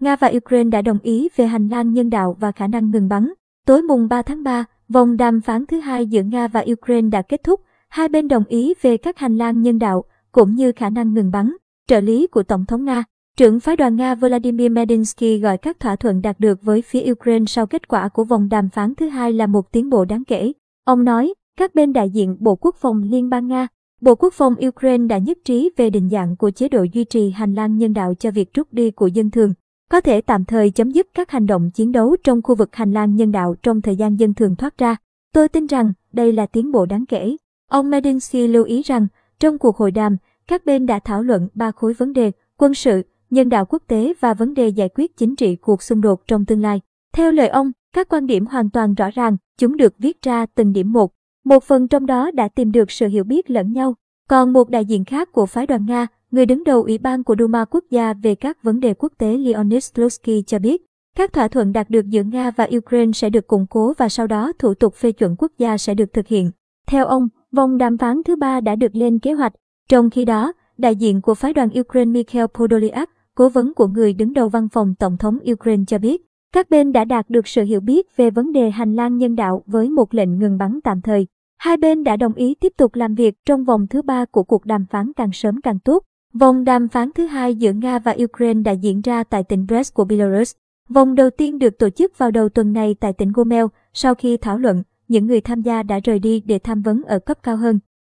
Nga và Ukraine đã đồng ý về hành lang nhân đạo và khả năng ngừng bắn. Tối mùng 3 tháng 3, vòng đàm phán thứ hai giữa Nga và Ukraine đã kết thúc. Hai bên đồng ý về các hành lang nhân đạo, cũng như khả năng ngừng bắn. Trợ lý của Tổng thống Nga, trưởng phái đoàn Nga Vladimir Medinsky gọi các thỏa thuận đạt được với phía Ukraine sau kết quả của vòng đàm phán thứ hai là một tiến bộ đáng kể. Ông nói, các bên đại diện Bộ Quốc phòng Liên bang Nga, Bộ Quốc phòng Ukraine đã nhất trí về định dạng của chế độ duy trì hành lang nhân đạo cho việc rút đi của dân thường, có thể tạm thời chấm dứt các hành động chiến đấu trong khu vực hành lang nhân đạo trong thời gian dân thường thoát ra. Tôi tin rằng đây là tiến bộ đáng kể. Ông Medinsky lưu ý rằng, trong cuộc hội đàm, các bên đã thảo luận ba khối vấn đề, quân sự, nhân đạo quốc tế và vấn đề giải quyết chính trị cuộc xung đột trong tương lai. Theo lời ông, các quan điểm hoàn toàn rõ ràng, chúng được viết ra từng điểm một. Một phần trong đó đã tìm được sự hiểu biết lẫn nhau. Còn một đại diện khác của phái đoàn Nga, người đứng đầu Ủy ban của Duma quốc gia về các vấn đề quốc tế Leonid Slutsky cho biết, các thỏa thuận đạt được giữa Nga và Ukraine sẽ được củng cố và sau đó thủ tục phê chuẩn quốc gia sẽ được thực hiện. Theo ông, vòng đàm phán thứ ba đã được lên kế hoạch. Trong khi đó, đại diện của phái đoàn Ukraine Mikhail Podolyak, cố vấn của người đứng đầu văn phòng Tổng thống Ukraine cho biết, các bên đã đạt được sự hiểu biết về vấn đề hành lang nhân đạo với một lệnh ngừng bắn tạm thời. Hai bên đã đồng ý tiếp tục làm việc trong vòng thứ ba của cuộc đàm phán càng sớm càng tốt. Vòng đàm phán thứ hai giữa Nga và Ukraine đã diễn ra tại tỉnh Brest của Belarus. Vòng đầu tiên được tổ chức vào đầu tuần này tại tỉnh Gomel. Sau khi thảo luận, những người tham gia đã rời đi để tham vấn ở cấp cao hơn.